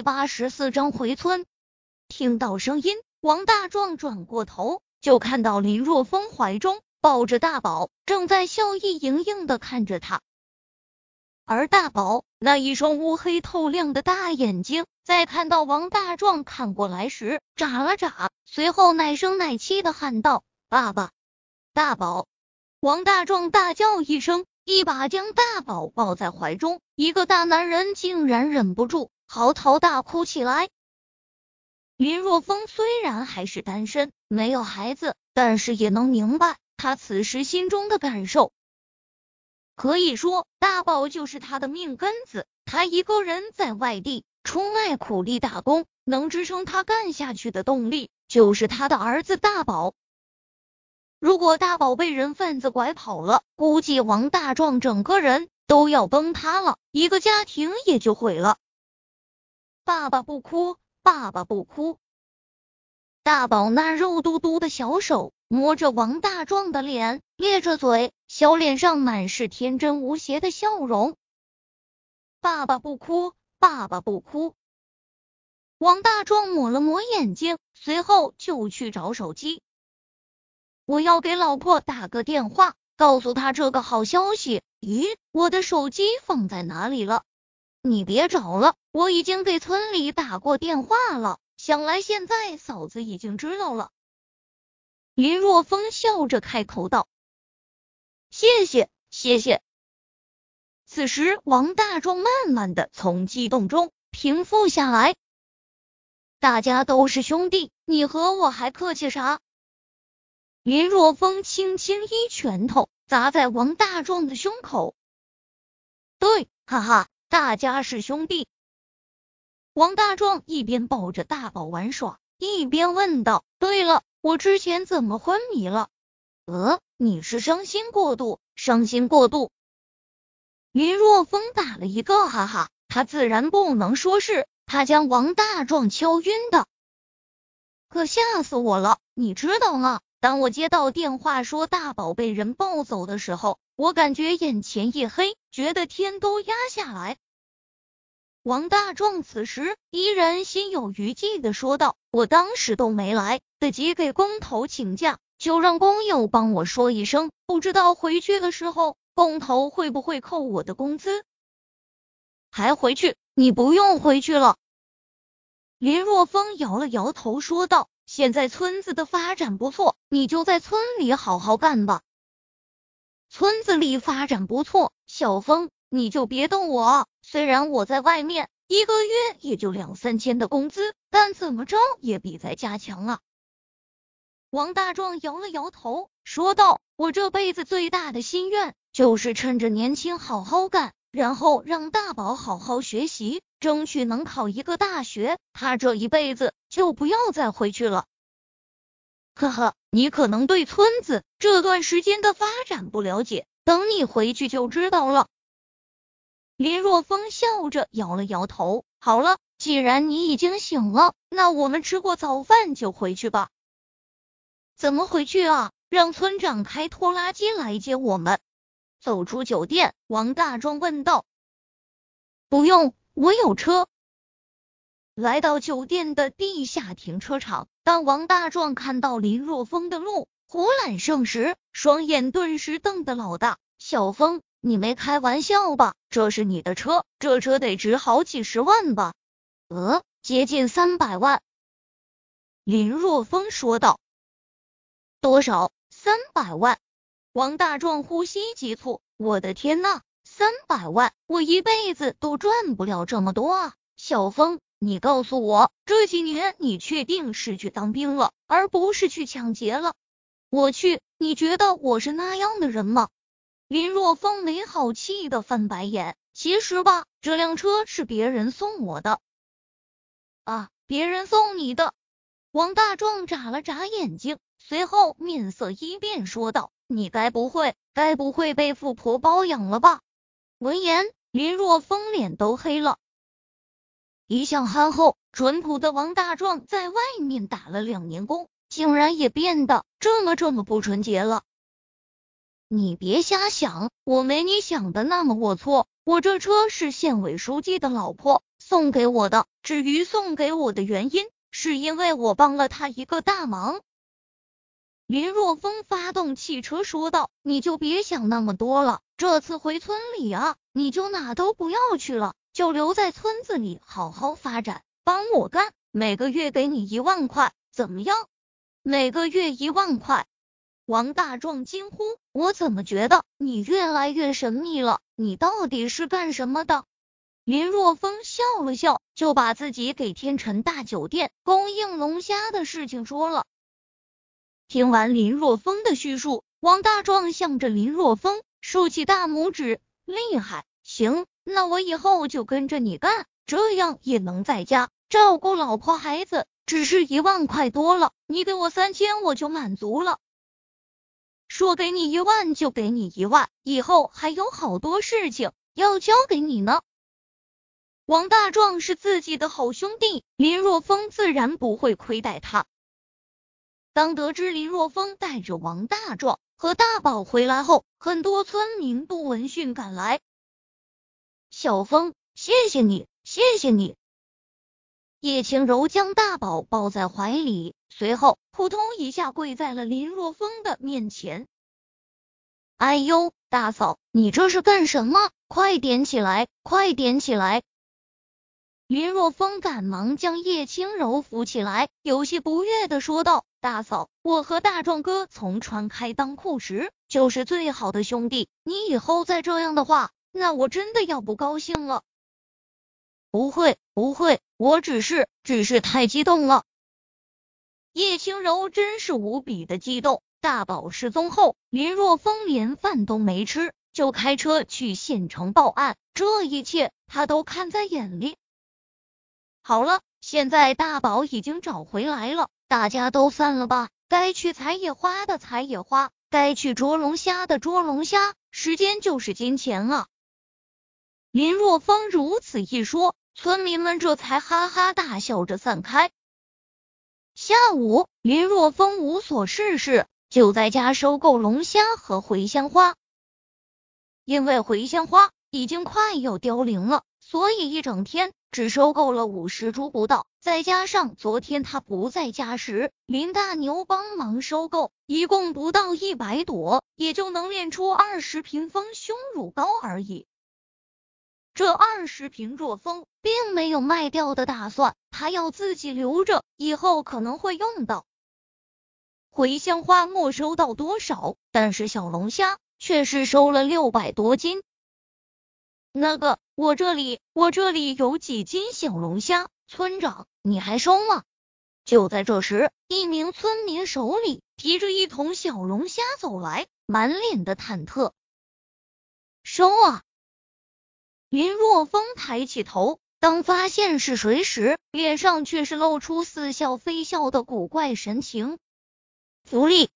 第八十四章回村。听到声音，王大壮转过头，就看到林若风怀中抱着大宝，正在笑意盈盈的看着他。而大宝那一双乌黑透亮的大眼睛，在看到王大壮看过来时，眨了眨，随后奶声奶气的喊道：“爸爸！”大宝！王大壮大叫一声。一把将大宝抱在怀中，一个大男人竟然忍不住嚎啕大哭起来。林若风虽然还是单身，没有孩子，但是也能明白他此时心中的感受。可以说，大宝就是他的命根子。他一个人在外地出卖苦力打工，能支撑他干下去的动力，就是他的儿子大宝。如果大宝被人贩子拐跑了，估计王大壮整个人都要崩塌了，一个家庭也就毁了。爸爸不哭，爸爸不哭。大宝那肉嘟嘟的小手摸着王大壮的脸，咧着嘴，小脸上满是天真无邪的笑容。爸爸不哭，爸爸不哭。王大壮抹了抹眼睛，随后就去找手机。我要给老婆打个电话，告诉她这个好消息。咦，我的手机放在哪里了？你别找了，我已经给村里打过电话了。想来现在嫂子已经知道了。林若风笑着开口道：“谢谢，谢谢。”此时，王大壮慢慢的从激动中平复下来。大家都是兄弟，你和我还客气啥？林若风轻轻一拳头砸在王大壮的胸口。对，哈哈，大家是兄弟。王大壮一边抱着大宝玩耍，一边问道：“对了，我之前怎么昏迷了？”呃，你是伤心过度，伤心过度。林若风打了一个哈哈，他自然不能说是他将王大壮敲晕的，可吓死我了，你知道吗？当我接到电话说大宝被人抱走的时候，我感觉眼前一黑，觉得天都压下来。王大壮此时依然心有余悸的说道：“我当时都没来得及给工头请假，就让工友帮我说一声，不知道回去的时候工头会不会扣我的工资？还回去？你不用回去了。”林若风摇了摇头说道。现在村子的发展不错，你就在村里好好干吧。村子里发展不错，小峰你就别动我。虽然我在外面一个月也就两三千的工资，但怎么着也比在家强啊。王大壮摇了摇头，说道：“我这辈子最大的心愿就是趁着年轻好好干，然后让大宝好好学习。”争取能考一个大学，他这一辈子就不要再回去了。呵呵，你可能对村子这段时间的发展不了解，等你回去就知道了。林若风笑着摇了摇头。好了，既然你已经醒了，那我们吃过早饭就回去吧。怎么回去啊？让村长开拖拉机来接我们。走出酒店，王大壮问道。不用。我有车。来到酒店的地下停车场，当王大壮看到林若风的路虎揽胜时，双眼顿时瞪得老大。小风，你没开玩笑吧？这是你的车，这车得值好几十万吧？呃，接近三百万。林若风说道。多少？三百万？王大壮呼吸急促。我的天呐！三百万，我一辈子都赚不了这么多啊！小峰，你告诉我，这几年你确定是去当兵了，而不是去抢劫了？我去，你觉得我是那样的人吗？林若风没好气的翻白眼。其实吧，这辆车是别人送我的。啊，别人送你的？王大壮眨了眨眼睛，随后面色一变，说道：“你该不会，该不会被富婆包养了吧？”闻言，林若风脸都黑了。一向憨厚淳朴的王大壮，在外面打了两年工，竟然也变得这么这么不纯洁了。你别瞎想，我没你想的那么龌龊，我这车是县委书记的老婆送给我的，至于送给我的原因，是因为我帮了她一个大忙。林若风发动汽车说道：“你就别想那么多了，这次回村里啊，你就哪都不要去了，就留在村子里好好发展，帮我干，每个月给你一万块，怎么样？每个月一万块。”王大壮惊呼：“我怎么觉得你越来越神秘了？你到底是干什么的？”林若风笑了笑，就把自己给天辰大酒店供应龙虾的事情说了。听完林若风的叙述，王大壮向着林若风竖起大拇指：“厉害！行，那我以后就跟着你干，这样也能在家照顾老婆孩子。只是一万块多了，你给我三千，我就满足了。”说给你一万就给你一万，以后还有好多事情要交给你呢。王大壮是自己的好兄弟，林若风自然不会亏待他。当得知林若风带着王大壮和大宝回来后，很多村民都闻讯赶来。小风，谢谢你，谢谢你。叶轻柔将大宝抱在怀里，随后扑通一下跪在了林若风的面前。哎呦，大嫂，你这是干什么？快点起来，快点起来！林若风赶忙将叶轻柔扶起来，有些不悦的说道：“大嫂，我和大壮哥从穿开裆裤时就是最好的兄弟，你以后再这样的话，那我真的要不高兴了。”不会，不会，我只是，只是太激动了。叶轻柔真是无比的激动。大宝失踪后，林若风连饭都没吃，就开车去县城报案，这一切他都看在眼里。好了，现在大宝已经找回来了，大家都散了吧。该去采野花的采野花，该去捉龙虾的捉龙虾。时间就是金钱啊！林若风如此一说，村民们这才哈哈大笑着散开。下午，林若风无所事事，就在家收购龙虾和茴香花，因为茴香花已经快要凋零了。所以一整天只收购了五十株不到，再加上昨天他不在家时，林大牛帮忙收购，一共不到一百朵，也就能炼出二十瓶丰胸乳膏而已。这二十瓶若风并没有卖掉的打算，他要自己留着，以后可能会用到。茴香花没收到多少，但是小龙虾却是收了六百多斤。那个，我这里，我这里有几斤小龙虾，村长，你还收吗？就在这时，一名村民手里提着一桶小龙虾走来，满脸的忐忑。收啊！林若风抬起头，当发现是谁时，脸上却是露出似笑非笑的古怪神情。福利，